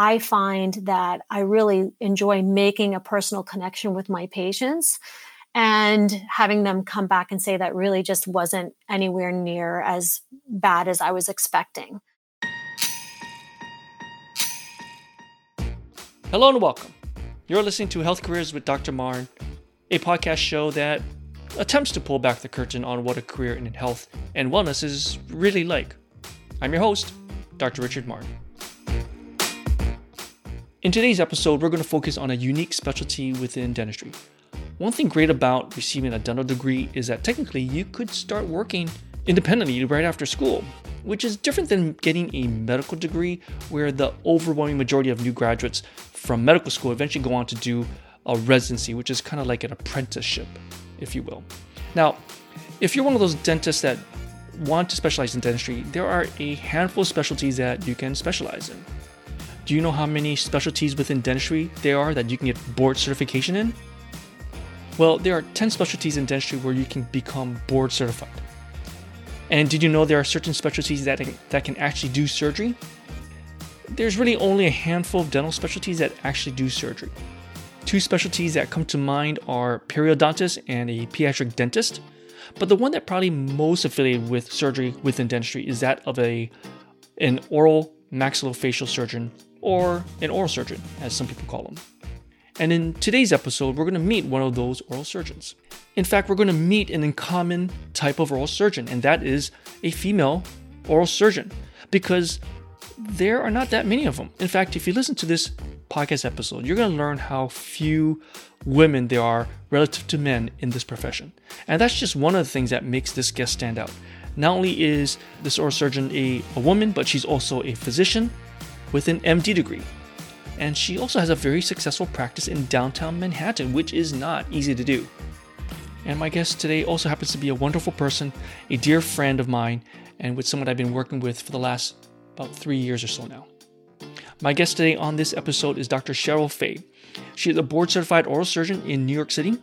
I find that I really enjoy making a personal connection with my patients and having them come back and say that really just wasn't anywhere near as bad as I was expecting. Hello and welcome. You're listening to Health Careers with Dr. Marn, a podcast show that attempts to pull back the curtain on what a career in health and wellness is really like. I'm your host, Dr. Richard Marn. In today's episode, we're going to focus on a unique specialty within dentistry. One thing great about receiving a dental degree is that technically you could start working independently right after school, which is different than getting a medical degree, where the overwhelming majority of new graduates from medical school eventually go on to do a residency, which is kind of like an apprenticeship, if you will. Now, if you're one of those dentists that want to specialize in dentistry, there are a handful of specialties that you can specialize in. Do you know how many specialties within dentistry there are that you can get board certification in? Well, there are 10 specialties in dentistry where you can become board certified. And did you know there are certain specialties that, that can actually do surgery? There's really only a handful of dental specialties that actually do surgery. Two specialties that come to mind are periodontist and a pediatric dentist. But the one that probably most affiliated with surgery within dentistry is that of a an oral maxillofacial surgeon or an oral surgeon, as some people call them. And in today's episode, we're going to meet one of those oral surgeons. In fact, we're going to meet an uncommon type of oral surgeon, and that is a female oral surgeon, because there are not that many of them. In fact, if you listen to this podcast episode, you're going to learn how few women there are relative to men in this profession. And that's just one of the things that makes this guest stand out. Not only is this oral surgeon a, a woman, but she's also a physician with an MD degree. And she also has a very successful practice in downtown Manhattan, which is not easy to do. And my guest today also happens to be a wonderful person, a dear friend of mine, and with someone I've been working with for the last about three years or so now. My guest today on this episode is Dr. Cheryl Fay. She is a board certified oral surgeon in New York City.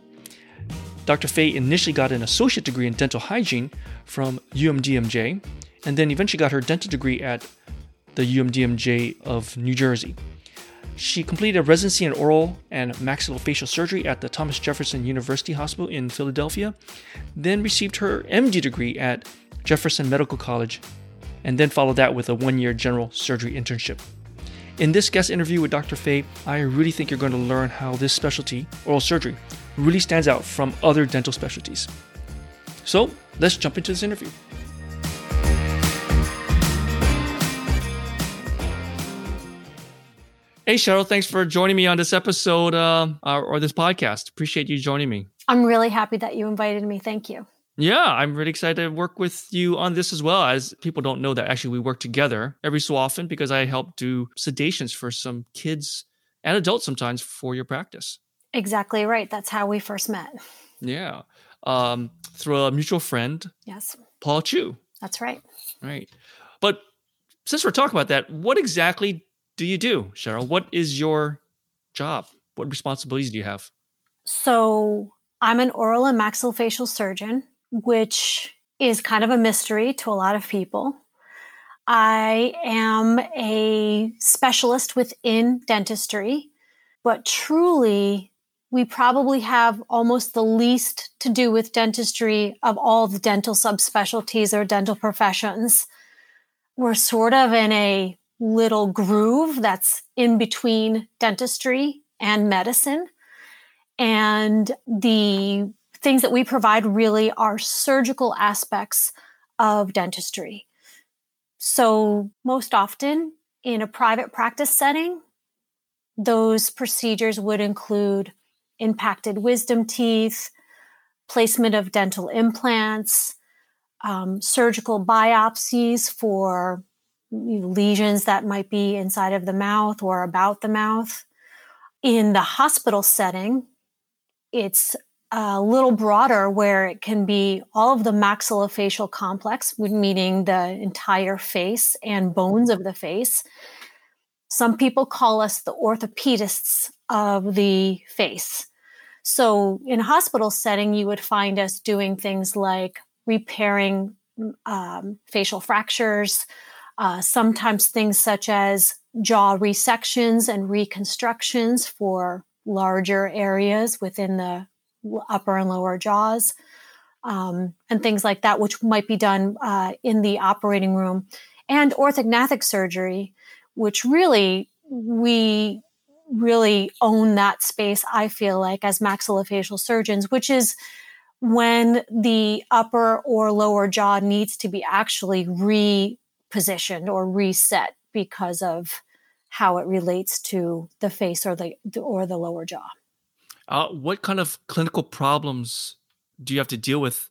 Dr. Fay initially got an associate degree in dental hygiene from UMDNJ, and then eventually got her dental degree at the UMDNJ of New Jersey. She completed a residency in oral and maxillofacial surgery at the Thomas Jefferson University Hospital in Philadelphia, then received her MD degree at Jefferson Medical College, and then followed that with a one year general surgery internship. In this guest interview with Dr. Fay, I really think you're going to learn how this specialty, oral surgery, really stands out from other dental specialties. So let's jump into this interview. Hey, Cheryl, thanks for joining me on this episode uh, or this podcast. Appreciate you joining me. I'm really happy that you invited me. Thank you. Yeah, I'm really excited to work with you on this as well. As people don't know that actually we work together every so often because I help do sedations for some kids and adults sometimes for your practice. Exactly right. That's how we first met. Yeah. Um, through a mutual friend. Yes. Paul Chu. That's right. Right. But since we're talking about that, what exactly do you do, Cheryl? What is your job? What responsibilities do you have? So I'm an oral and maxillofacial surgeon which is kind of a mystery to a lot of people. I am a specialist within dentistry, but truly, we probably have almost the least to do with dentistry of all the dental subspecialties or dental professions. We're sort of in a little groove that's in between dentistry and medicine. And the things that we provide really are surgical aspects of dentistry. So, most often in a private practice setting, those procedures would include impacted wisdom teeth, placement of dental implants, um, surgical biopsies for lesions that might be inside of the mouth or about the mouth. In the hospital setting, it's a little broader where it can be all of the maxillofacial complex, meaning the entire face and bones of the face. Some people call us the orthopedists of the face. So, in a hospital setting, you would find us doing things like repairing um, facial fractures, uh, sometimes things such as jaw resections and reconstructions for larger areas within the upper and lower jaws, um, and things like that, which might be done uh, in the operating room, and orthognathic surgery, which really we really own that space, I feel like, as maxillofacial surgeons, which is when the upper or lower jaw needs to be actually repositioned or reset because of how it relates to the face or the or the lower jaw. Uh, what kind of clinical problems do you have to deal with?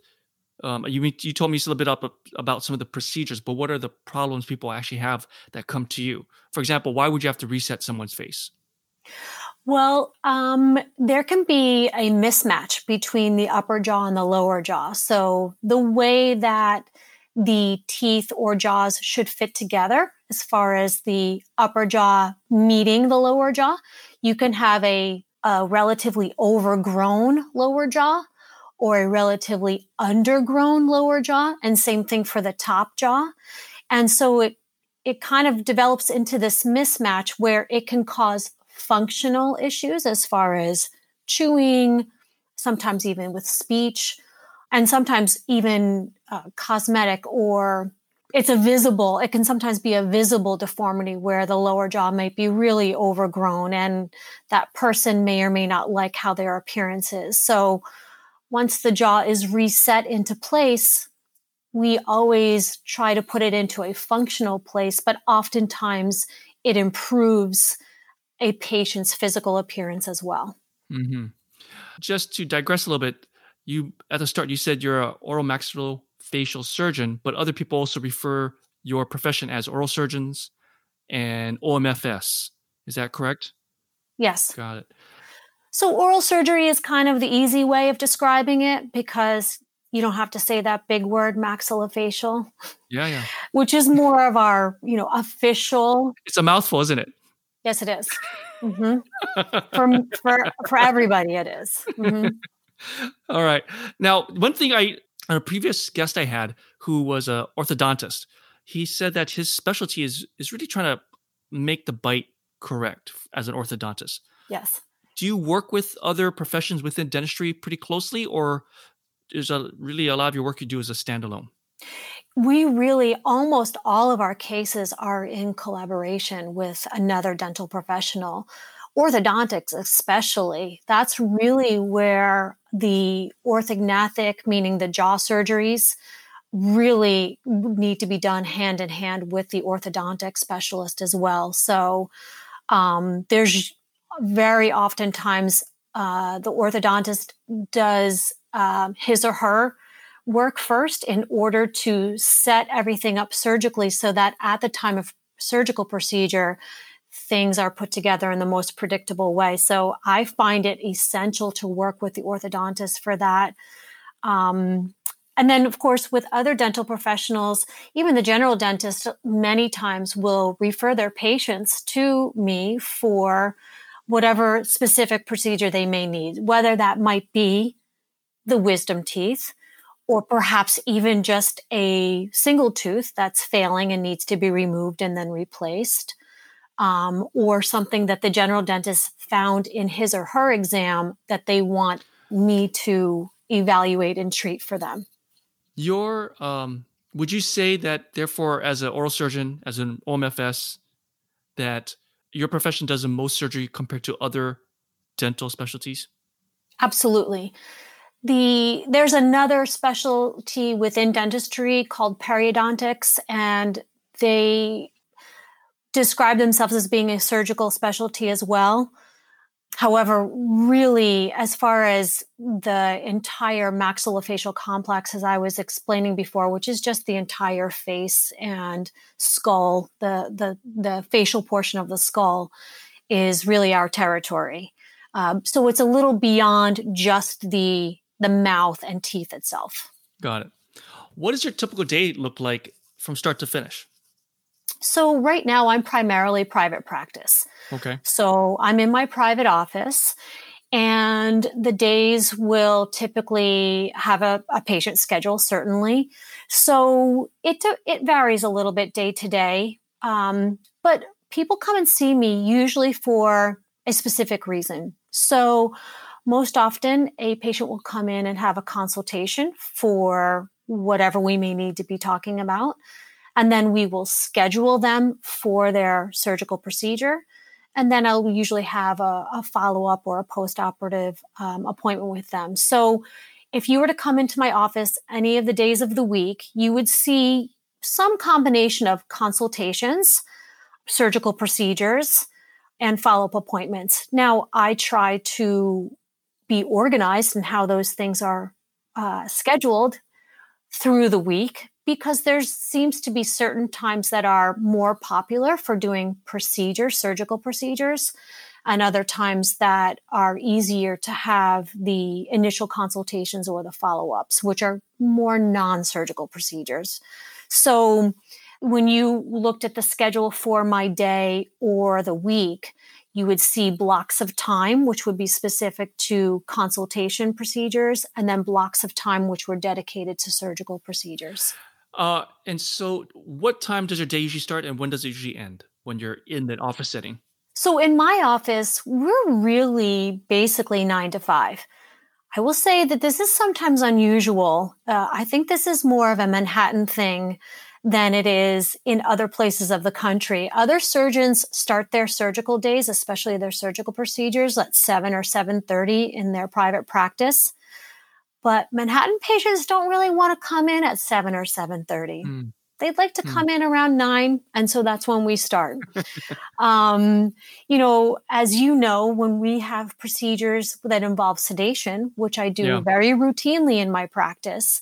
Um, you you told me a little bit up about some of the procedures, but what are the problems people actually have that come to you? For example, why would you have to reset someone's face? Well, um, there can be a mismatch between the upper jaw and the lower jaw. So the way that the teeth or jaws should fit together, as far as the upper jaw meeting the lower jaw, you can have a, a relatively overgrown lower jaw or a relatively undergrown lower jaw, and same thing for the top jaw. And so it it kind of develops into this mismatch where it can cause functional issues as far as chewing, sometimes even with speech, and sometimes even uh, cosmetic or it's a visible, it can sometimes be a visible deformity where the lower jaw might be really overgrown and that person may or may not like how their appearance is. So once the jaw is reset into place, we always try to put it into a functional place, but oftentimes it improves a patient's physical appearance as well. Mm-hmm. Just to digress a little bit, you at the start you said you're an oral maxillofacial surgeon, but other people also refer your profession as oral surgeons and OMFS. Is that correct? Yes. Got it. So oral surgery is kind of the easy way of describing it because you don't have to say that big word maxillofacial. Yeah, yeah. Which is more of our, you know, official. It's a mouthful, isn't it? Yes, it is. Mm-hmm. for, for, for everybody, it is. Mm-hmm. All right. Now, one thing I, on a previous guest I had who was an orthodontist, he said that his specialty is, is really trying to make the bite correct as an orthodontist. Yes. Do you work with other professions within dentistry pretty closely, or is a, really a lot of your work you do as a standalone? we really almost all of our cases are in collaboration with another dental professional orthodontics especially that's really where the orthognathic meaning the jaw surgeries really need to be done hand in hand with the orthodontic specialist as well. So um, there's very oftentimes uh, the orthodontist does um, his or her work first in order to set everything up surgically so that at the time of surgical procedure, things are put together in the most predictable way. So I find it essential to work with the orthodontist for that. Um, and then, of course, with other dental professionals, even the general dentist many times will refer their patients to me for whatever specific procedure they may need, whether that might be the wisdom teeth, or perhaps even just a single tooth that's failing and needs to be removed and then replaced, um, or something that the general dentist found in his or her exam that they want me to evaluate and treat for them. Your, um, would you say that, therefore, as an oral surgeon, as an OMFS, that your profession does the most surgery compared to other dental specialties? Absolutely the there's another specialty within dentistry called periodontics and they describe themselves as being a surgical specialty as well however really as far as the entire maxillofacial complex as i was explaining before which is just the entire face and skull the the the facial portion of the skull is really our territory um, so it's a little beyond just the the mouth and teeth itself. Got it. What does your typical day look like from start to finish? So right now I'm primarily private practice. Okay. So I'm in my private office and the days will typically have a, a patient schedule certainly. So it it varies a little bit day to day. Um, but people come and see me usually for a specific reason. So, most often, a patient will come in and have a consultation for whatever we may need to be talking about. And then we will schedule them for their surgical procedure. And then I'll usually have a, a follow up or a post operative um, appointment with them. So if you were to come into my office any of the days of the week, you would see some combination of consultations, surgical procedures, and follow up appointments. Now, I try to be organized in how those things are uh, scheduled through the week because there seems to be certain times that are more popular for doing procedures, surgical procedures, and other times that are easier to have the initial consultations or the follow ups, which are more non surgical procedures. So when you looked at the schedule for my day or the week, you would see blocks of time, which would be specific to consultation procedures, and then blocks of time which were dedicated to surgical procedures. Uh, and so, what time does your day usually start, and when does it usually end when you're in the office setting? So, in my office, we're really basically nine to five. I will say that this is sometimes unusual. Uh, I think this is more of a Manhattan thing than it is in other places of the country. Other surgeons start their surgical days, especially their surgical procedures, at 7 or 7:30 in their private practice. But Manhattan patients don't really want to come in at 7 or 7:30. Mm. They'd like to mm. come in around 9, and so that's when we start. um, you know, as you know, when we have procedures that involve sedation, which I do yeah. very routinely in my practice,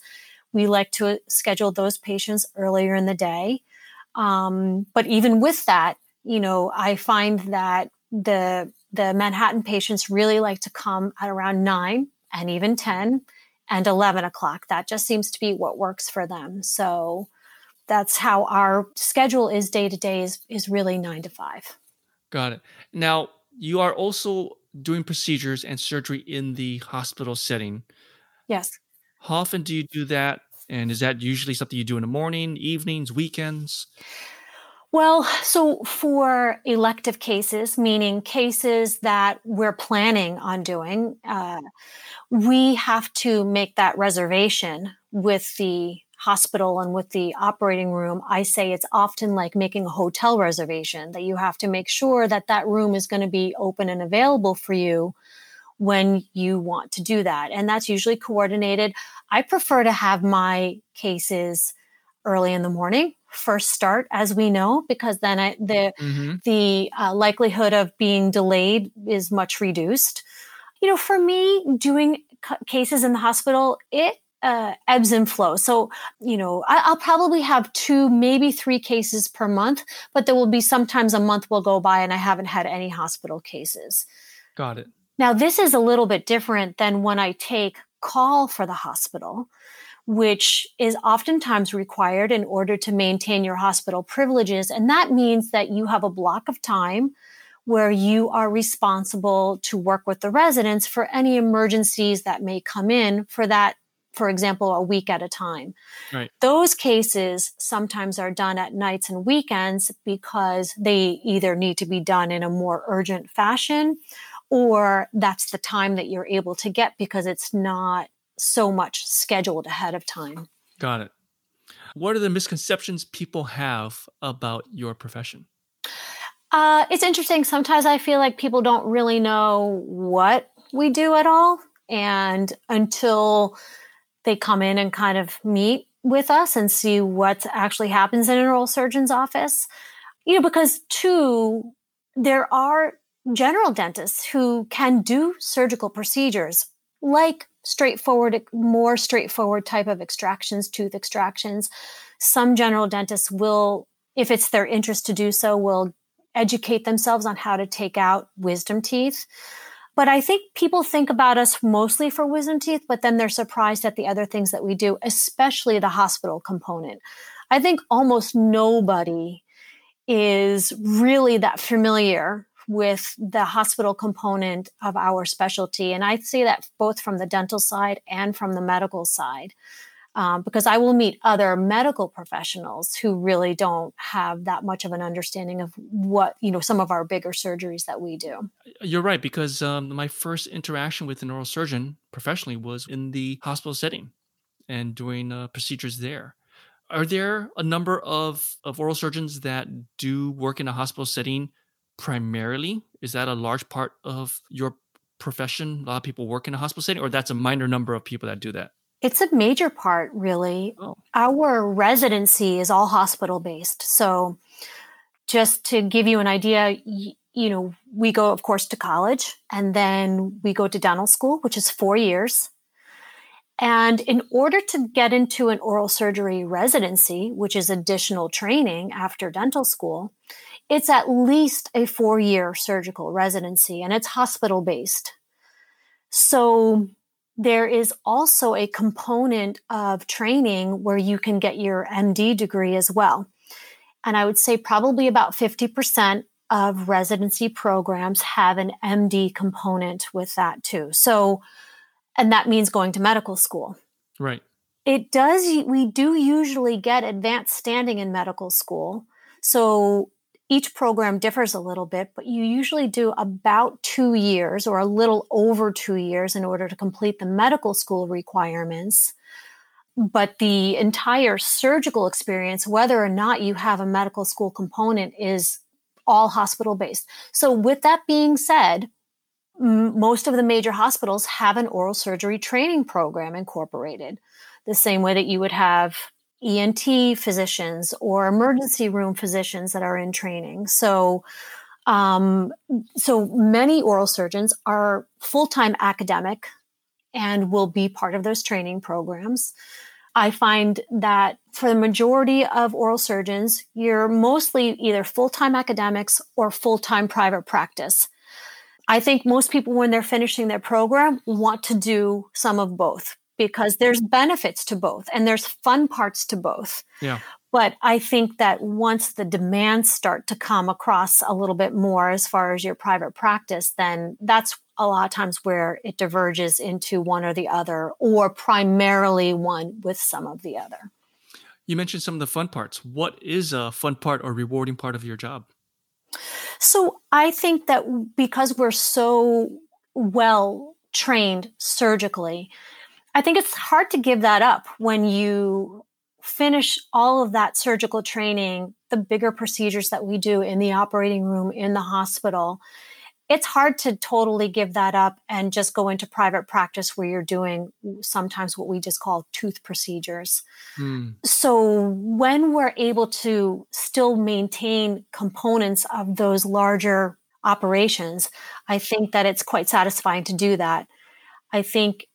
we like to schedule those patients earlier in the day. Um, but even with that, you know, I find that the the Manhattan patients really like to come at around nine and even 10 and 11 o'clock. That just seems to be what works for them. So that's how our schedule is day to day is, is really nine to five. Got it. Now, you are also doing procedures and surgery in the hospital setting. Yes. How often do you do that? And is that usually something you do in the morning, evenings, weekends? Well, so for elective cases, meaning cases that we're planning on doing, uh, we have to make that reservation with the hospital and with the operating room. I say it's often like making a hotel reservation that you have to make sure that that room is going to be open and available for you when you want to do that. And that's usually coordinated. I prefer to have my cases early in the morning first start as we know because then I, the mm-hmm. the uh, likelihood of being delayed is much reduced you know for me doing c- cases in the hospital it uh, ebbs and flows. So, you know, I, will probably have two, maybe three cases per month, but there will be sometimes a month will go by and I haven't had any hospital cases. Got it. Now, this is a little bit different than when I take call for the hospital, which is oftentimes required in order to maintain your hospital privileges. And that means that you have a block of time where you are responsible to work with the residents for any emergencies that may come in for that for example, a week at a time. Right. Those cases sometimes are done at nights and weekends because they either need to be done in a more urgent fashion or that's the time that you're able to get because it's not so much scheduled ahead of time. Got it. What are the misconceptions people have about your profession? Uh, it's interesting. Sometimes I feel like people don't really know what we do at all. And until they come in and kind of meet with us and see what actually happens in an oral surgeon's office, you know, because two, there are general dentists who can do surgical procedures like straightforward, more straightforward type of extractions, tooth extractions. Some general dentists will, if it's their interest to do so, will educate themselves on how to take out wisdom teeth. But I think people think about us mostly for wisdom teeth, but then they're surprised at the other things that we do, especially the hospital component. I think almost nobody is really that familiar with the hospital component of our specialty. And I see that both from the dental side and from the medical side. um, because I will meet other medical professionals who really don't have that much of an understanding of what, you know, some of our bigger surgeries that we do. You're right, because um, my first interaction with an oral surgeon professionally was in the hospital setting and doing uh, procedures there. Are there a number of, of oral surgeons that do work in a hospital setting primarily? Is that a large part of your profession? A lot of people work in a hospital setting, or that's a minor number of people that do that? It's a major part, really. Oh. Our residency is all hospital based. So, just to give you an idea, you know, we go, of course, to college and then we go to dental school, which is four years. And in order to get into an oral surgery residency, which is additional training after dental school, it's at least a four year surgical residency and it's hospital based. So there is also a component of training where you can get your MD degree as well. And I would say probably about 50% of residency programs have an MD component with that too. So, and that means going to medical school. Right. It does, we do usually get advanced standing in medical school. So each program differs a little bit, but you usually do about two years or a little over two years in order to complete the medical school requirements. But the entire surgical experience, whether or not you have a medical school component, is all hospital based. So, with that being said, m- most of the major hospitals have an oral surgery training program incorporated, the same way that you would have ENT physicians or emergency room physicians that are in training. So, um, so many oral surgeons are full time academic and will be part of those training programs. I find that for the majority of oral surgeons, you're mostly either full time academics or full time private practice. I think most people, when they're finishing their program, want to do some of both because there's benefits to both and there's fun parts to both. Yeah. But I think that once the demands start to come across a little bit more as far as your private practice, then that's a lot of times where it diverges into one or the other, or primarily one with some of the other. You mentioned some of the fun parts. What is a fun part or rewarding part of your job? So I think that because we're so well trained surgically, I think it's hard to give that up when you finish all of that surgical training, the bigger procedures that we do in the operating room, in the hospital. It's hard to totally give that up and just go into private practice where you're doing sometimes what we just call tooth procedures. Hmm. So, when we're able to still maintain components of those larger operations, I think that it's quite satisfying to do that. I think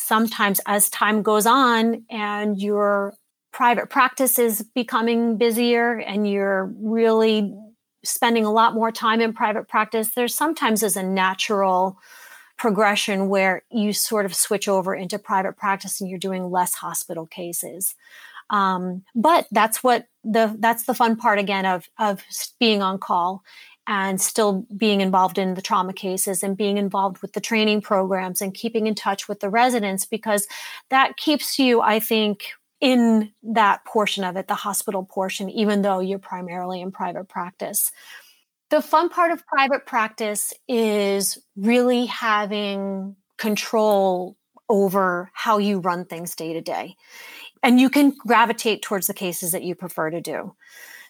sometimes as time goes on and your private practice is becoming busier and you're really spending a lot more time in private practice, there's sometimes is a natural progression where you sort of switch over into private practice and you're doing less hospital cases. Um, but that's what the that's the fun part again of of being on call and still being involved in the trauma cases and being involved with the training programs and keeping in touch with the residents because that keeps you, I think, in that portion of it, the hospital portion, even though you're primarily in private practice. The fun part of private practice is really having control over how you run things day to day. And you can gravitate towards the cases that you prefer to do.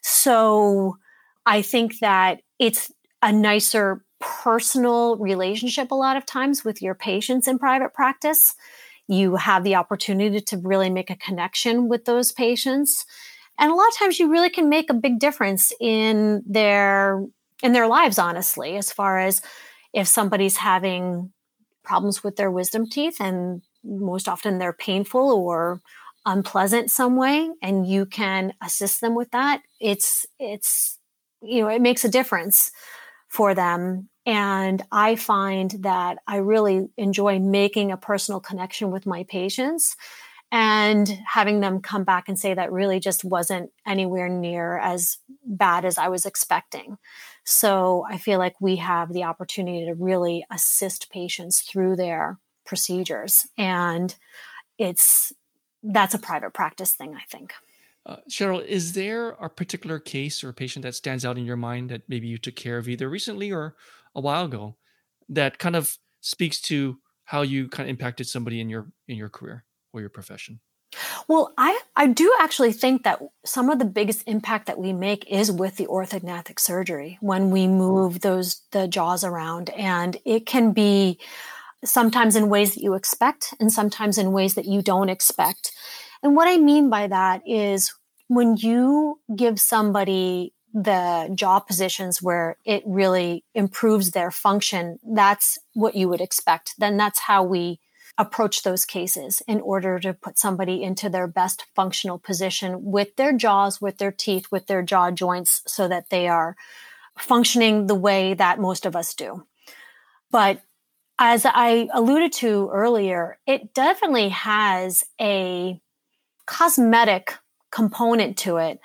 So I think that it's a nicer personal relationship a lot of times with your patients in private practice. You have the opportunity to really make a connection with those patients. And a lot of times you really can make a big difference in their in their lives honestly as far as if somebody's having problems with their wisdom teeth and most often they're painful or unpleasant some way and you can assist them with that it's it's you know, it makes a difference for them. And I find that I really enjoy making a personal connection with my patients and having them come back and say that really just wasn't anywhere near as bad as I was expecting. So I feel like we have the opportunity to really assist patients through their procedures. And it's that's a private practice thing, I think. Uh, Cheryl, is there a particular case or patient that stands out in your mind that maybe you took care of either recently or a while ago that kind of speaks to how you kind of impacted somebody in your in your career or your profession? Well, I, I do actually think that some of the biggest impact that we make is with the orthognathic surgery when we move those the jaws around and it can be sometimes in ways that you expect and sometimes in ways that you don't expect. And what I mean by that is when you give somebody the jaw positions where it really improves their function, that's what you would expect. Then that's how we approach those cases in order to put somebody into their best functional position with their jaws, with their teeth, with their jaw joints, so that they are functioning the way that most of us do. But as I alluded to earlier, it definitely has a cosmetic component to it.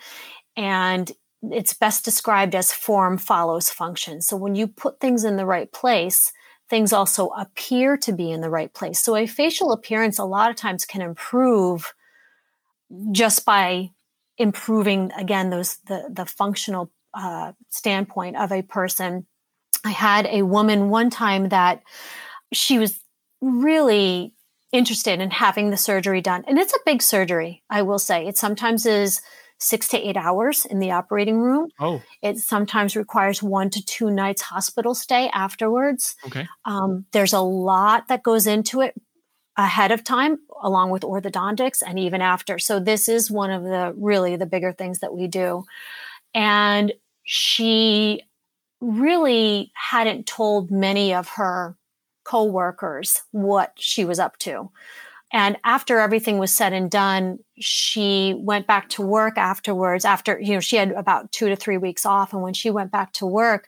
And it's best described as form follows function. So when you put things in the right place, things also appear to be in the right place. So a facial appearance a lot of times can improve just by improving again those the the functional uh, standpoint of a person. I had a woman one time that she was really interested in having the surgery done, and it's a big surgery. I will say it sometimes is six to eight hours in the operating room. Oh. It sometimes requires one to two nights hospital stay afterwards. Okay. Um, there's a lot that goes into it ahead of time, along with orthodontics and even after. So this is one of the really the bigger things that we do. And she really hadn't told many of her coworkers what she was up to. And after everything was said and done, she went back to work afterwards. After, you know, she had about two to three weeks off. And when she went back to work,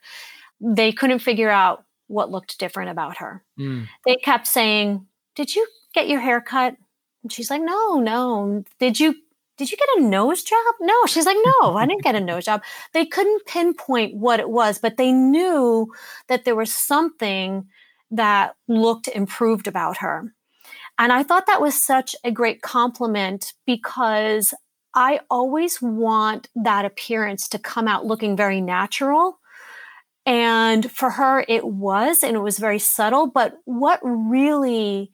they couldn't figure out what looked different about her. Mm. They kept saying, Did you get your hair cut? And she's like, No, no. Did you did you get a nose job? No. She's like, no, I didn't get a nose job. They couldn't pinpoint what it was, but they knew that there was something that looked improved about her. And I thought that was such a great compliment because I always want that appearance to come out looking very natural. And for her, it was, and it was very subtle. But what really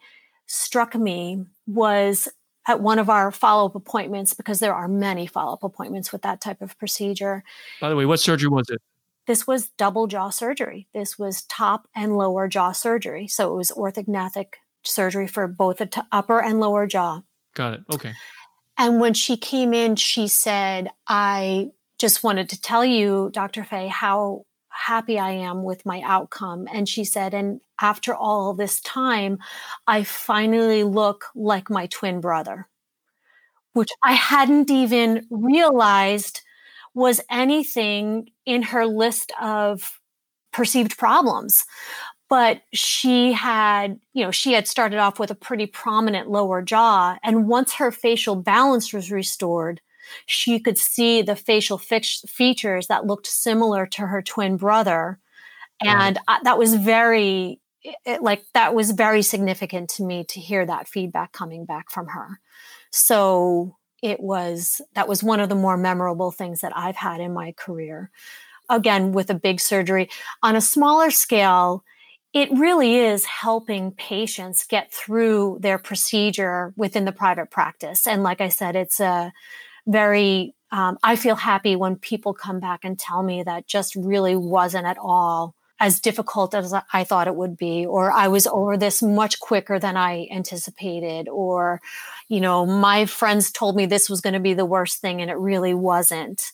struck me was at one of our follow up appointments, because there are many follow up appointments with that type of procedure. By the way, what surgery was it? This was double jaw surgery. This was top and lower jaw surgery. So it was orthognathic surgery for both the t- upper and lower jaw. Got it. Okay. And when she came in, she said, I just wanted to tell you, Dr. Fay, how happy I am with my outcome. And she said, and after all this time, I finally look like my twin brother, which I hadn't even realized was anything in her list of perceived problems but she had, you know, she had started off with a pretty prominent lower jaw. And once her facial balance was restored, she could see the facial features that looked similar to her twin brother. And. I, that was very, it, like, that was very significant to me to hear that feedback coming back from her. So it was, that was one of the more memorable things that I've had in my career. Again, with a big surgery. On a smaller scale, it really is helping patients get through their procedure within the private practice. And like I said, it's a very, um, I feel happy when people come back and tell me that just really wasn't at all as difficult as I thought it would be, or I was over this much quicker than I anticipated, or, you know, my friends told me this was going to be the worst thing and it really wasn't.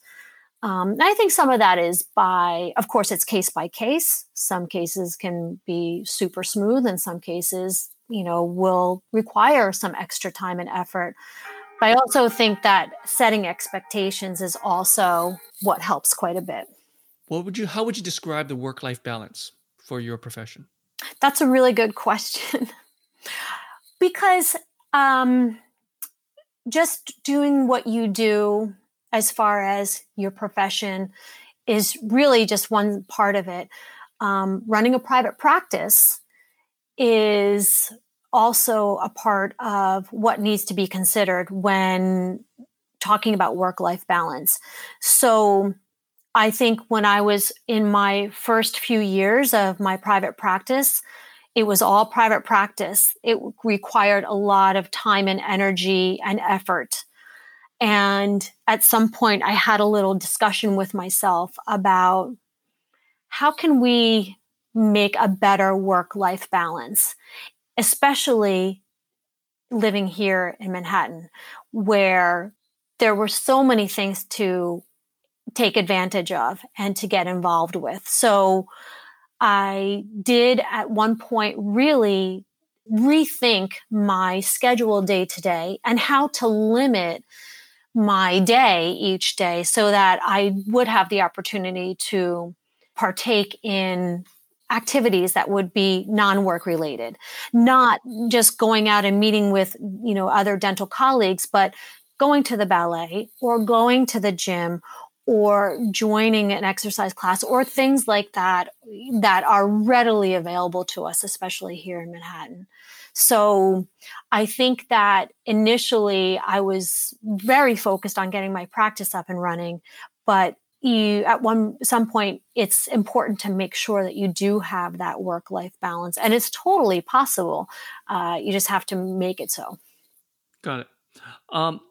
Um, I think some of that is by, of course, it's case by case. Some cases can be super smooth, and some cases, you know, will require some extra time and effort. But I also think that setting expectations is also what helps quite a bit. What would you? How would you describe the work-life balance for your profession? That's a really good question, because um, just doing what you do as far as your profession is really just one part of it. Um, running a private practice is also a part of what needs to be considered when talking about work life balance. So, I think when I was in my first few years of my private practice, it was all private practice. It required a lot of time and energy and effort. And at some point, I had a little discussion with myself about how can we make a better work life balance, especially living here in Manhattan, where there were so many things to take advantage of and to get involved with. So I did at one point really rethink my schedule day to day and how to limit my day each day so that I would have the opportunity to partake in activities that would be non-work related not just going out and meeting with you know other dental colleagues but going to the ballet or going to the gym or joining an exercise class or things like that that are readily available to us, especially here in Manhattan. So I think that initially I was very focused on getting my practice up and running, but you at one some point it's important to make sure that you do have that work life balance and it's totally possible. Uh, you just have to make it so. Got it. Um,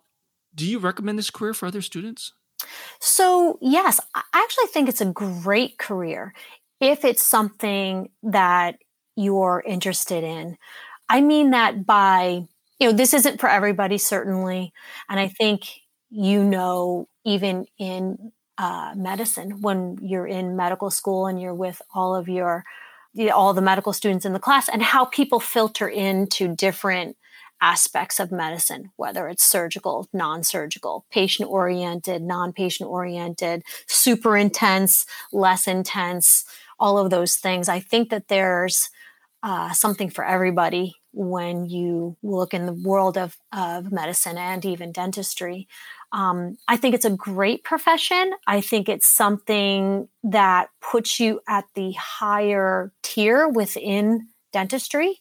do you recommend this career for other students so, yes, I actually think it's a great career if it's something that you're interested in. I mean that by, you know, this isn't for everybody, certainly. And I think you know, even in uh, medicine, when you're in medical school and you're with all of your, all the medical students in the class, and how people filter into different aspects of medicine, whether it's surgical, non surgical, patient oriented, non patient oriented, super intense, less intense, all of those things. I think that there's uh, something for everybody when you look in the world of, of medicine and even dentistry. Um, I think it's a great profession. I think it's something that puts you at the higher tier within dentistry.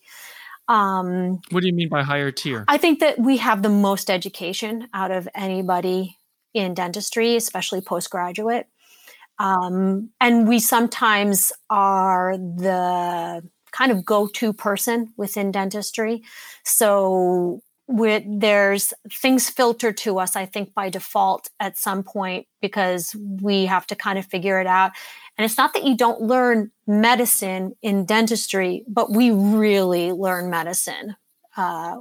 Um, what do you mean by higher tier? I think that we have the most education out of anybody in dentistry, especially postgraduate. Um, and we sometimes are the kind of go to person within dentistry. So with, there's things filtered to us, I think, by default at some point because we have to kind of figure it out. And it's not that you don't learn medicine in dentistry, but we really learn medicine uh,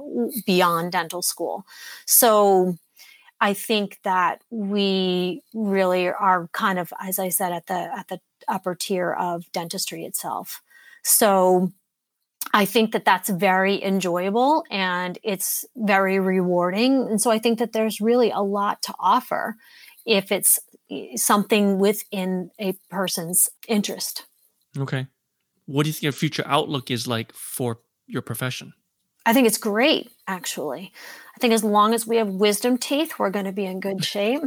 beyond dental school. So I think that we really are kind of, as I said, at the at the upper tier of dentistry itself. So I think that that's very enjoyable and it's very rewarding. And so I think that there's really a lot to offer if it's something within a person's interest. Okay. What do you think your future outlook is like for your profession? I think it's great, actually. I think as long as we have wisdom teeth, we're going to be in good shape.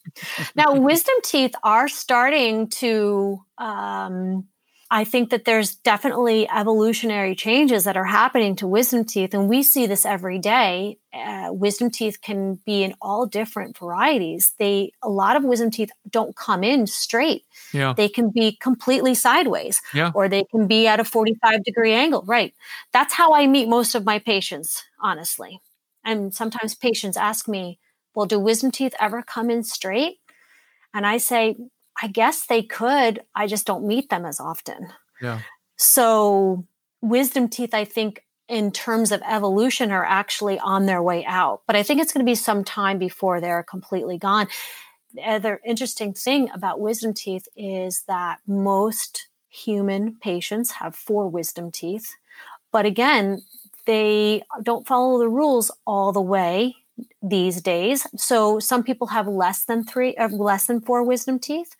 now, wisdom teeth are starting to um, I think that there's definitely evolutionary changes that are happening to wisdom teeth, and we see this every day. Uh, wisdom teeth can be in all different varieties. They a lot of wisdom teeth don't come in straight. Yeah. They can be completely sideways, yeah. or they can be at a 45 degree angle. Right. That's how I meet most of my patients, honestly. And sometimes patients ask me, "Well, do wisdom teeth ever come in straight?" And I say, I guess they could. I just don't meet them as often. Yeah. So wisdom teeth, I think, in terms of evolution, are actually on their way out. But I think it's going to be some time before they're completely gone. The other interesting thing about wisdom teeth is that most human patients have four wisdom teeth. But again, they don't follow the rules all the way these days. So some people have less than three, uh, less than four wisdom teeth,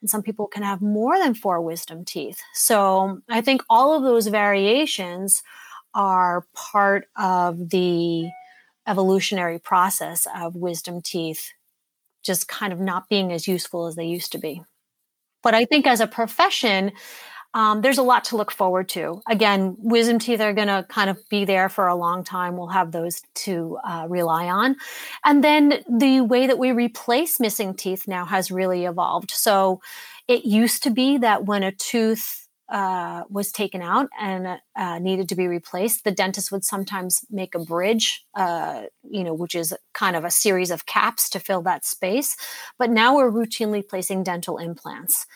and some people can have more than four wisdom teeth. So I think all of those variations are part of the evolutionary process of wisdom teeth just kind of not being as useful as they used to be. But I think as a profession, um, there's a lot to look forward to. Again, wisdom teeth are going to kind of be there for a long time. We'll have those to uh, rely on. And then the way that we replace missing teeth now has really evolved. So it used to be that when a tooth uh, was taken out and uh, needed to be replaced, the dentist would sometimes make a bridge, uh, you know, which is kind of a series of caps to fill that space. But now we're routinely placing dental implants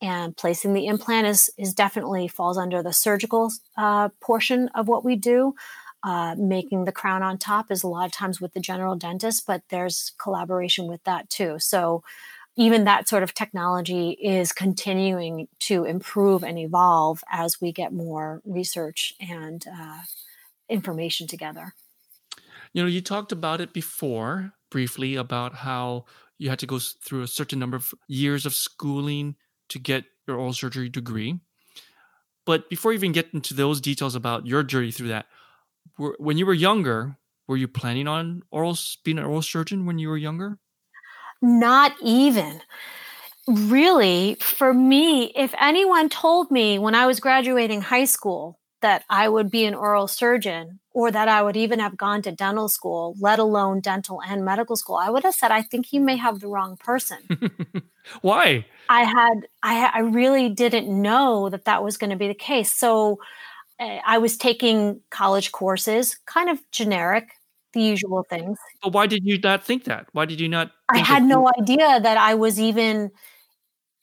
and placing the implant is, is definitely falls under the surgical uh, portion of what we do. Uh, making the crown on top is a lot of times with the general dentist, but there's collaboration with that too. So even that sort of technology is continuing to improve and evolve as we get more research and uh, information together. You know, you talked about it before briefly about how you had to go through a certain number of years of schooling to get your oral surgery degree. But before you even get into those details about your journey through that, were, when you were younger, were you planning on oral being an oral surgeon when you were younger? Not even. Really, for me, if anyone told me when I was graduating high school that I would be an oral surgeon or that I would even have gone to dental school, let alone dental and medical school, I would have said, I think you may have the wrong person. Why? I had, I, I really didn't know that that was going to be the case. So uh, I was taking college courses, kind of generic, the usual things. But why did you not think that? Why did you not? I had no idea that I was even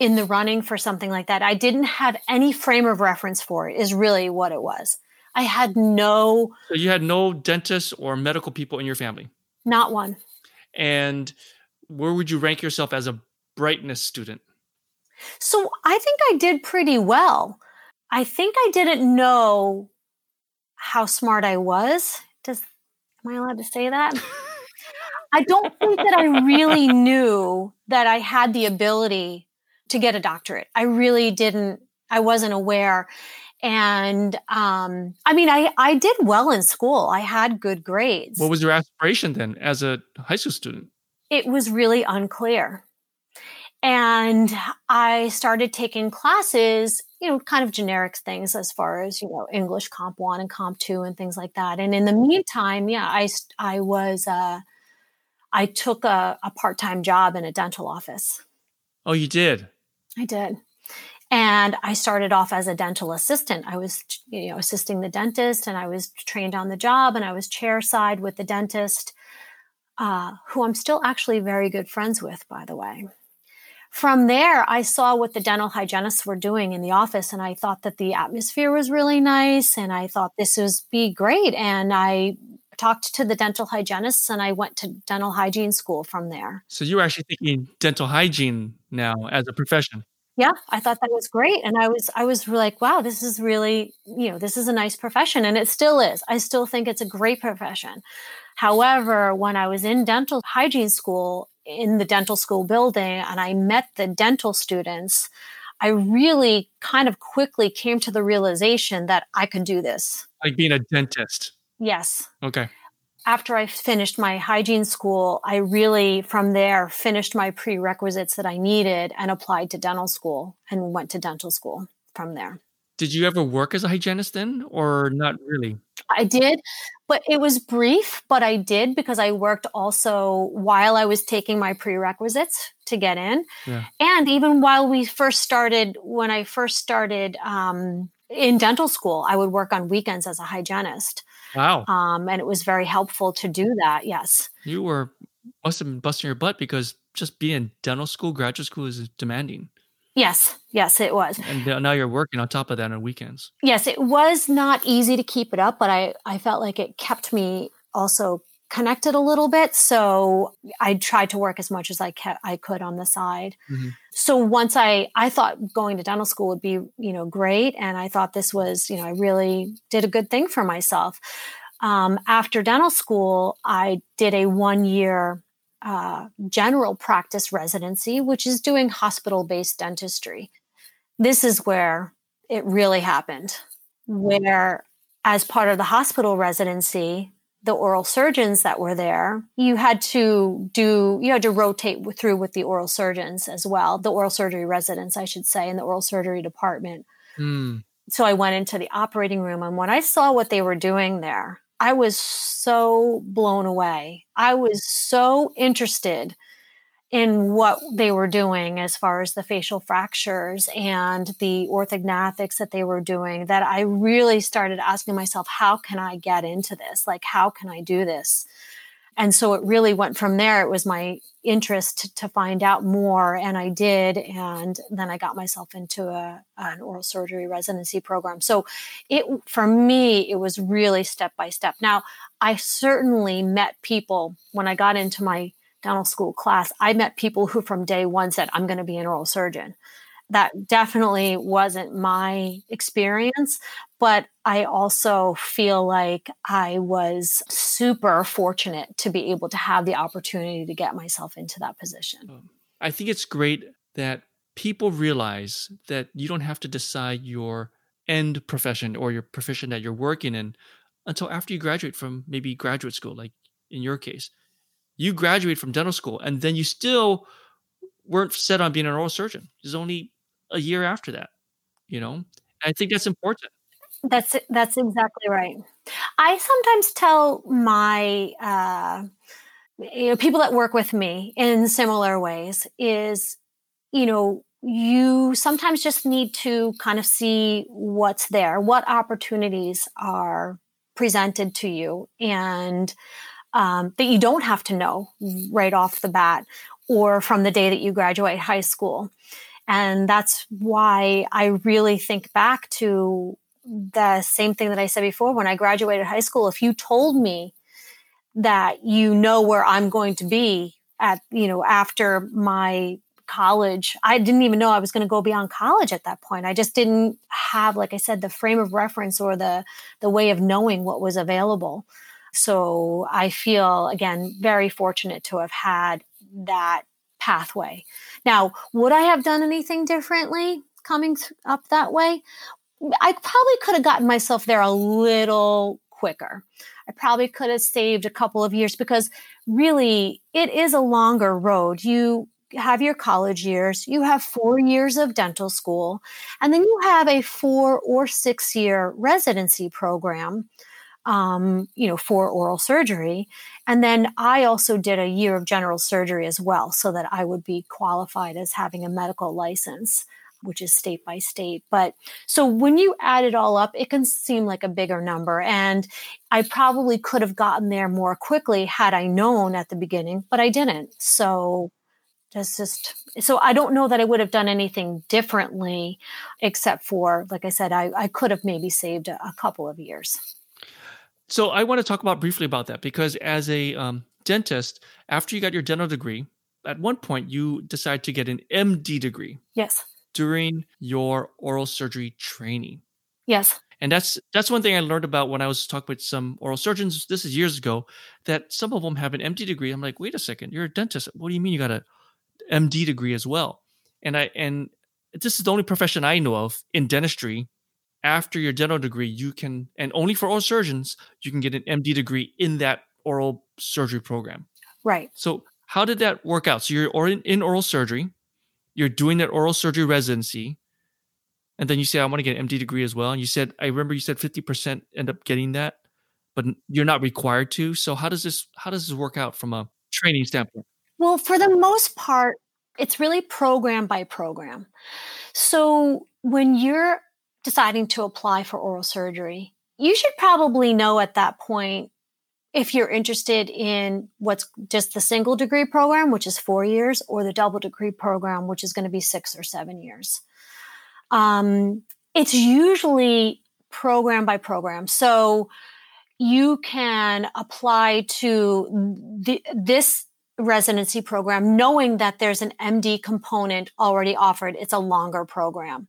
in the running for something like that. I didn't have any frame of reference for it, is really what it was. I had no. So you had no dentists or medical people in your family? Not one. And where would you rank yourself as a brightness student? So I think I did pretty well. I think I didn't know how smart I was. Does am I allowed to say that? I don't think that I really knew that I had the ability to get a doctorate. I really didn't. I wasn't aware. And um, I mean, I, I did well in school. I had good grades. What was your aspiration then as a high school student? It was really unclear. And I started taking classes, you know, kind of generic things as far as, you know, English Comp 1 and Comp 2 and things like that. And in the meantime, yeah, I, I was, uh, I took a, a part time job in a dental office. Oh, you did? I did. And I started off as a dental assistant. I was, you know, assisting the dentist and I was trained on the job and I was chair side with the dentist, uh, who I'm still actually very good friends with, by the way. From there, I saw what the dental hygienists were doing in the office, and I thought that the atmosphere was really nice, and I thought this would be great. And I talked to the dental hygienists, and I went to dental hygiene school from there. So you were actually thinking dental hygiene now as a profession. Yeah, I thought that was great, and I was I was like, wow, this is really you know this is a nice profession, and it still is. I still think it's a great profession. However, when I was in dental hygiene school, in the dental school building and I met the dental students, I really kind of quickly came to the realization that I could do this. Like being a dentist. Yes. Okay. After I finished my hygiene school, I really, from there, finished my prerequisites that I needed and applied to dental school and went to dental school from there. Did you ever work as a hygienist then, or not really? I did, but it was brief, but I did because I worked also while I was taking my prerequisites to get in. Yeah. And even while we first started, when I first started um, in dental school, I would work on weekends as a hygienist. Wow. Um, and it was very helpful to do that. Yes. You were, must have been busting your butt because just being in dental school, graduate school is demanding. Yes, yes, it was. And now you're working on top of that on weekends. Yes, it was not easy to keep it up, but I, I felt like it kept me also connected a little bit. So I tried to work as much as I kept, I could on the side. Mm-hmm. So once I, I thought going to dental school would be, you know, great. And I thought this was, you know, I really did a good thing for myself. Um, after dental school, I did a one year uh, general practice residency, which is doing hospital based dentistry. This is where it really happened, where, as part of the hospital residency, the oral surgeons that were there, you had to do, you had to rotate through with the oral surgeons as well, the oral surgery residents, I should say, in the oral surgery department. Mm. So I went into the operating room, and when I saw what they were doing there, I was so blown away. I was so interested in what they were doing as far as the facial fractures and the orthognathics that they were doing that I really started asking myself, how can I get into this? Like, how can I do this? And so it really went from there. It was my interest to, to find out more, and I did. And then I got myself into a, an oral surgery residency program. So it, for me, it was really step by step. Now, I certainly met people when I got into my dental school class, I met people who from day one said, I'm going to be an oral surgeon. That definitely wasn't my experience, but I also feel like I was super fortunate to be able to have the opportunity to get myself into that position. Um, I think it's great that people realize that you don't have to decide your end profession or your profession that you're working in until after you graduate from maybe graduate school, like in your case you graduate from dental school and then you still weren't set on being an oral surgeon. It's only a year after that, you know? I think that's important. That's that's exactly right. I sometimes tell my uh, you know people that work with me in similar ways is you know you sometimes just need to kind of see what's there, what opportunities are presented to you, and um, that you don't have to know right off the bat or from the day that you graduate high school. And that's why I really think back to the same thing that I said before. When I graduated high school, if you told me that you know where I'm going to be at, you know, after my college, I didn't even know I was going to go beyond college at that point. I just didn't have, like I said, the frame of reference or the, the way of knowing what was available. So I feel, again, very fortunate to have had that pathway. Now, would I have done anything differently coming up that way? I probably could have gotten myself there a little quicker. I probably could have saved a couple of years because really it is a longer road. You have your college years, you have four years of dental school, and then you have a four or six year residency program um, you know, for oral surgery. And then I also did a year of general surgery as well, so that I would be qualified as having a medical license, which is state by state. But so when you add it all up, it can seem like a bigger number. And I probably could have gotten there more quickly had I known at the beginning, but I didn't. So that's just so I don't know that I would have done anything differently, except for, like I said, I, I could have maybe saved a, a couple of years. So I want to talk about briefly about that because as a um, dentist, after you got your dental degree, at one point you decided to get an MD degree. Yes. During your oral surgery training. Yes. And that's that's one thing I learned about when I was talking with some oral surgeons. This is years ago. That some of them have an MD degree. I'm like, wait a second, you're a dentist. What do you mean you got a MD degree as well? And I and this is the only profession I know of in dentistry after your dental degree, you can, and only for oral surgeons, you can get an MD degree in that oral surgery program. Right. So, how did that work out? So, you're in oral surgery, you're doing that oral surgery residency, and then you say, I want to get an MD degree as well. And you said, I remember you said 50% end up getting that, but you're not required to. So, how does this, how does this work out from a training standpoint? Well, for the most part, it's really program by program. So, when you're deciding to apply for oral surgery, you should probably know at that point if you're interested in what's just the single degree program, which is four years, or the double degree program, which is going to be six or seven years. Um, it's usually program by program. So you can apply to the, this residency program knowing that there's an MD component already offered. It's a longer program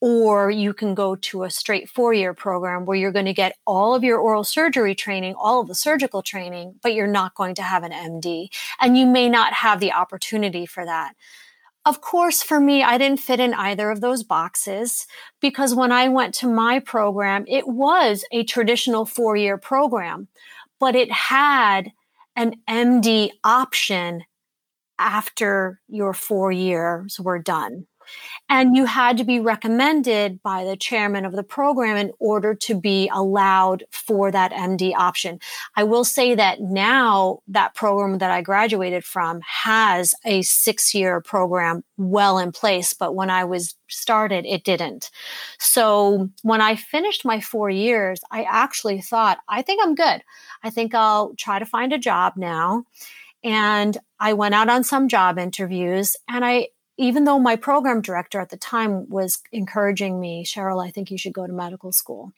or you can go to a straight four year program where you're going to get all of your oral surgery training, all of the surgical training, but you're not going to have an MD. And you may not have the opportunity for that. Of course, for me, I didn't fit in either of those boxes because when I went to my program, it was a traditional four year program, but it had an MD option after your four years were done. And you had to be recommended by the chairman of the program in order to be allowed for that MD option. I will say that now that program that I graduated from has a six year program well in place, but when I was started, it didn't. So when I finished my four years, I actually thought, I think I'm good. I think I'll try to find a job now. And I went out on some job interviews and I, even though my program director at the time was encouraging me, Cheryl, I think you should go to medical school.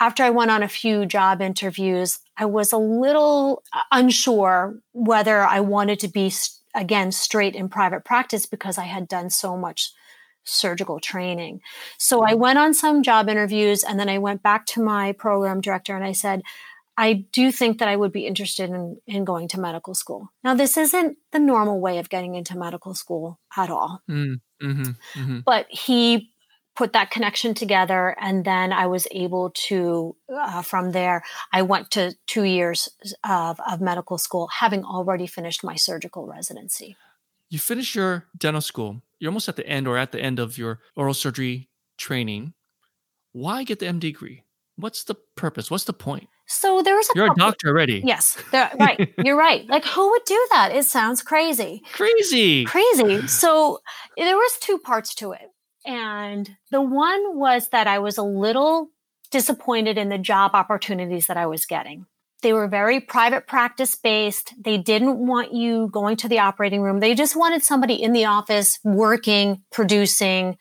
After I went on a few job interviews, I was a little uh, unsure whether I wanted to be, again, straight in private practice because I had done so much surgical training. So I went on some job interviews and then I went back to my program director and I said, I do think that I would be interested in, in going to medical school. Now, this isn't the normal way of getting into medical school at all. Mm, mm-hmm, mm-hmm. But he put that connection together, and then I was able to, uh, from there, I went to two years of, of medical school, having already finished my surgical residency. You finish your dental school, you're almost at the end or at the end of your oral surgery training. Why get the MD degree? What's the purpose? What's the point? So there was a You're couple, a doctor already. Yes. Right. You're right. Like who would do that? It sounds crazy. Crazy. Crazy. So there was two parts to it. And the one was that I was a little disappointed in the job opportunities that I was getting. They were very private practice based. They didn't want you going to the operating room. They just wanted somebody in the office working, producing,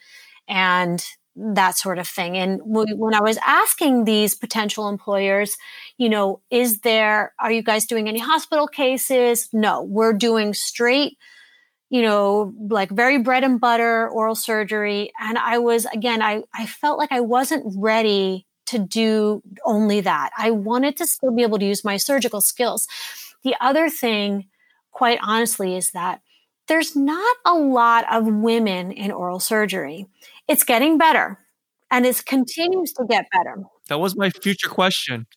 and that sort of thing. And when I was asking these potential employers, you know, is there, are you guys doing any hospital cases? No, we're doing straight, you know, like very bread and butter oral surgery. And I was, again, I, I felt like I wasn't ready to do only that. I wanted to still be able to use my surgical skills. The other thing, quite honestly, is that there's not a lot of women in oral surgery. It's getting better and it continues to get better. That was my future question.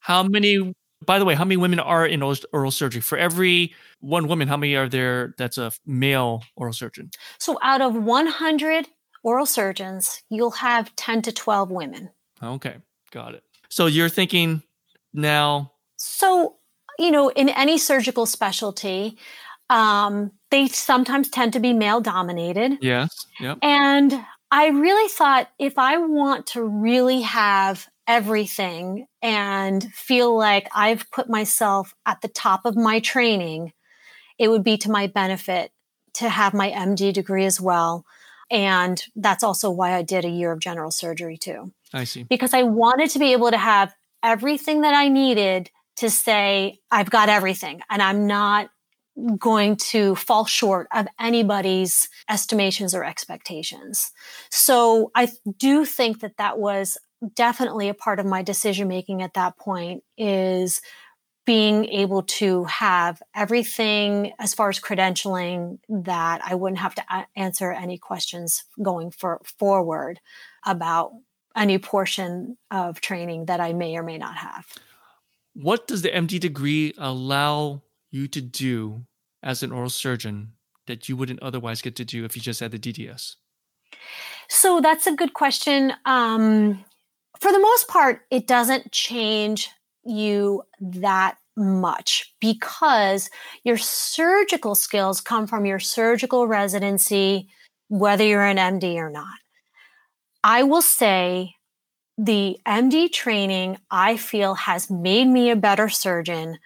How many, by the way, how many women are in oral surgery? For every one woman, how many are there that's a male oral surgeon? So out of 100 oral surgeons, you'll have 10 to 12 women. Okay, got it. So you're thinking now. So, you know, in any surgical specialty, um, they sometimes tend to be male dominated. Yes. Yep. And I really thought if I want to really have everything and feel like I've put myself at the top of my training, it would be to my benefit to have my MD degree as well. And that's also why I did a year of general surgery too. I see. Because I wanted to be able to have everything that I needed to say, I've got everything and I'm not going to fall short of anybody's estimations or expectations. So I do think that that was definitely a part of my decision making at that point is being able to have everything as far as credentialing that I wouldn't have to a- answer any questions going for forward about any portion of training that I may or may not have. What does the MD degree allow you to do as an oral surgeon that you wouldn't otherwise get to do if you just had the DDS? So that's a good question. Um, for the most part, it doesn't change you that much because your surgical skills come from your surgical residency, whether you're an MD or not. I will say the MD training I feel has made me a better surgeon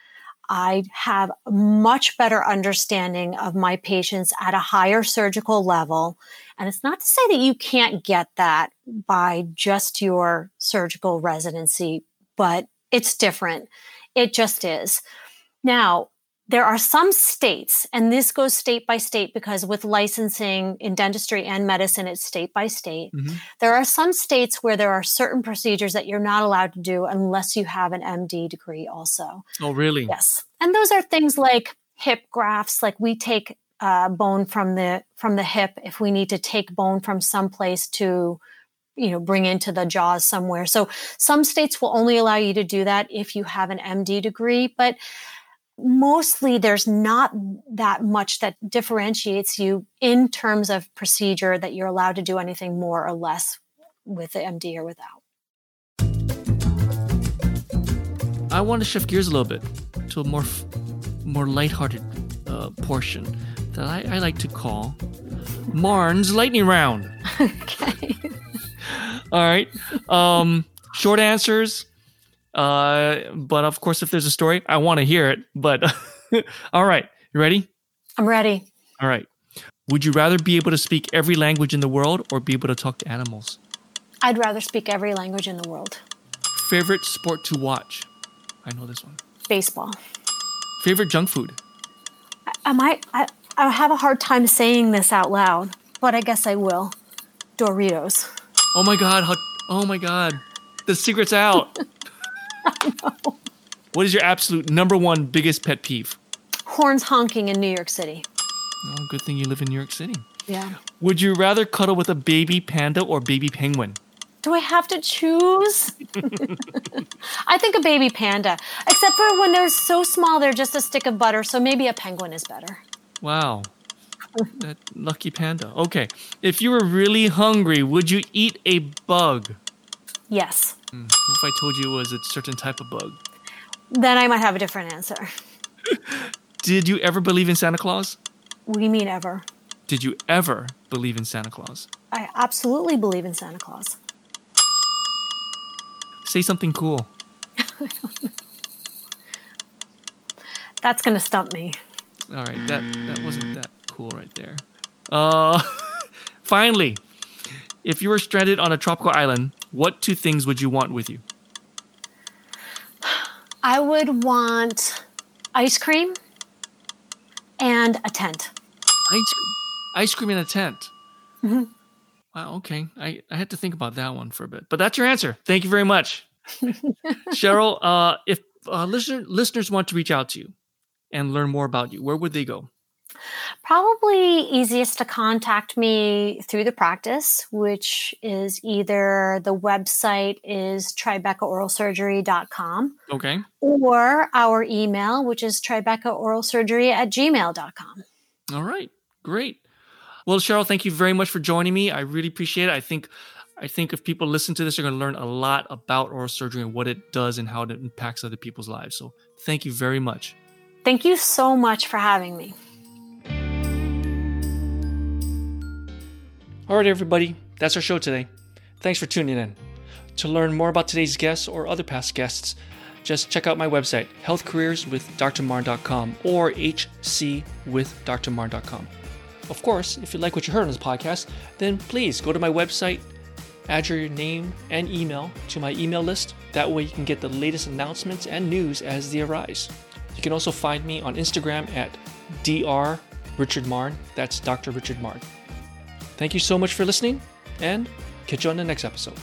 I have a much better understanding of my patients at a higher surgical level. And it's not to say that you can't get that by just your surgical residency, but it's different. It just is. Now, there are some states, and this goes state by state because with licensing in dentistry and medicine, it's state by state. Mm-hmm. There are some states where there are certain procedures that you're not allowed to do unless you have an MD degree, also. Oh, really? Yes. And those are things like hip grafts, like we take uh, bone from the from the hip if we need to take bone from someplace to you know bring into the jaws somewhere so some states will only allow you to do that if you have an md degree but mostly there's not that much that differentiates you in terms of procedure that you're allowed to do anything more or less with the MD or without. I want to shift gears a little bit to a more more lighthearted uh, portion that I, I like to call Marn's lightning round. okay. All right. Um, short answers. Uh, but of course, if there's a story, I want to hear it. But all right, you ready? I'm ready. All right. Would you rather be able to speak every language in the world or be able to talk to animals? I'd rather speak every language in the world. Favorite sport to watch? I know this one. Baseball. Favorite junk food? I, I might. I, I have a hard time saying this out loud, but I guess I will. Doritos. Oh my god! How, oh my god! The secret's out. What is your absolute number one biggest pet peeve? Horns honking in New York City. Oh, good thing you live in New York City. Yeah. Would you rather cuddle with a baby panda or baby penguin? Do I have to choose? I think a baby panda, except for when they're so small, they're just a stick of butter. So maybe a penguin is better. Wow. that lucky panda. Okay. If you were really hungry, would you eat a bug? Yes. What if I told you it was a certain type of bug? Then I might have a different answer. Did you ever believe in Santa Claus? What do you mean ever? Did you ever believe in Santa Claus? I absolutely believe in Santa Claus. Say something cool. That's going to stump me. All right, that that wasn't that cool right there. Uh finally, if you were stranded on a tropical island, what two things would you want with you? I would want ice cream and a tent. Ice, ice cream in a tent. Mm-hmm. Wow, okay. I, I had to think about that one for a bit. But that's your answer. Thank you very much. Cheryl, uh, if uh, listener, listeners want to reach out to you and learn more about you, where would they go? Probably easiest to contact me through the practice, which is either the website is tribecaoralsurgery.com. Okay. Or our email, which is tribecaoralsurgery at gmail.com. All right. Great. Well, Cheryl, thank you very much for joining me. I really appreciate it. I think I think if people listen to this, they're going to learn a lot about oral surgery and what it does and how it impacts other people's lives. So thank you very much. Thank you so much for having me. All right, everybody, that's our show today. Thanks for tuning in. To learn more about today's guests or other past guests, just check out my website, healthcareerswithdrmarn.com or hcwithdrmarn.com. Of course, if you like what you heard on this podcast, then please go to my website, add your name and email to my email list. That way you can get the latest announcements and news as they arise. You can also find me on Instagram at Dr. Richard Marn. That's Dr. Richard Marn. Thank you so much for listening, and catch you on the next episode.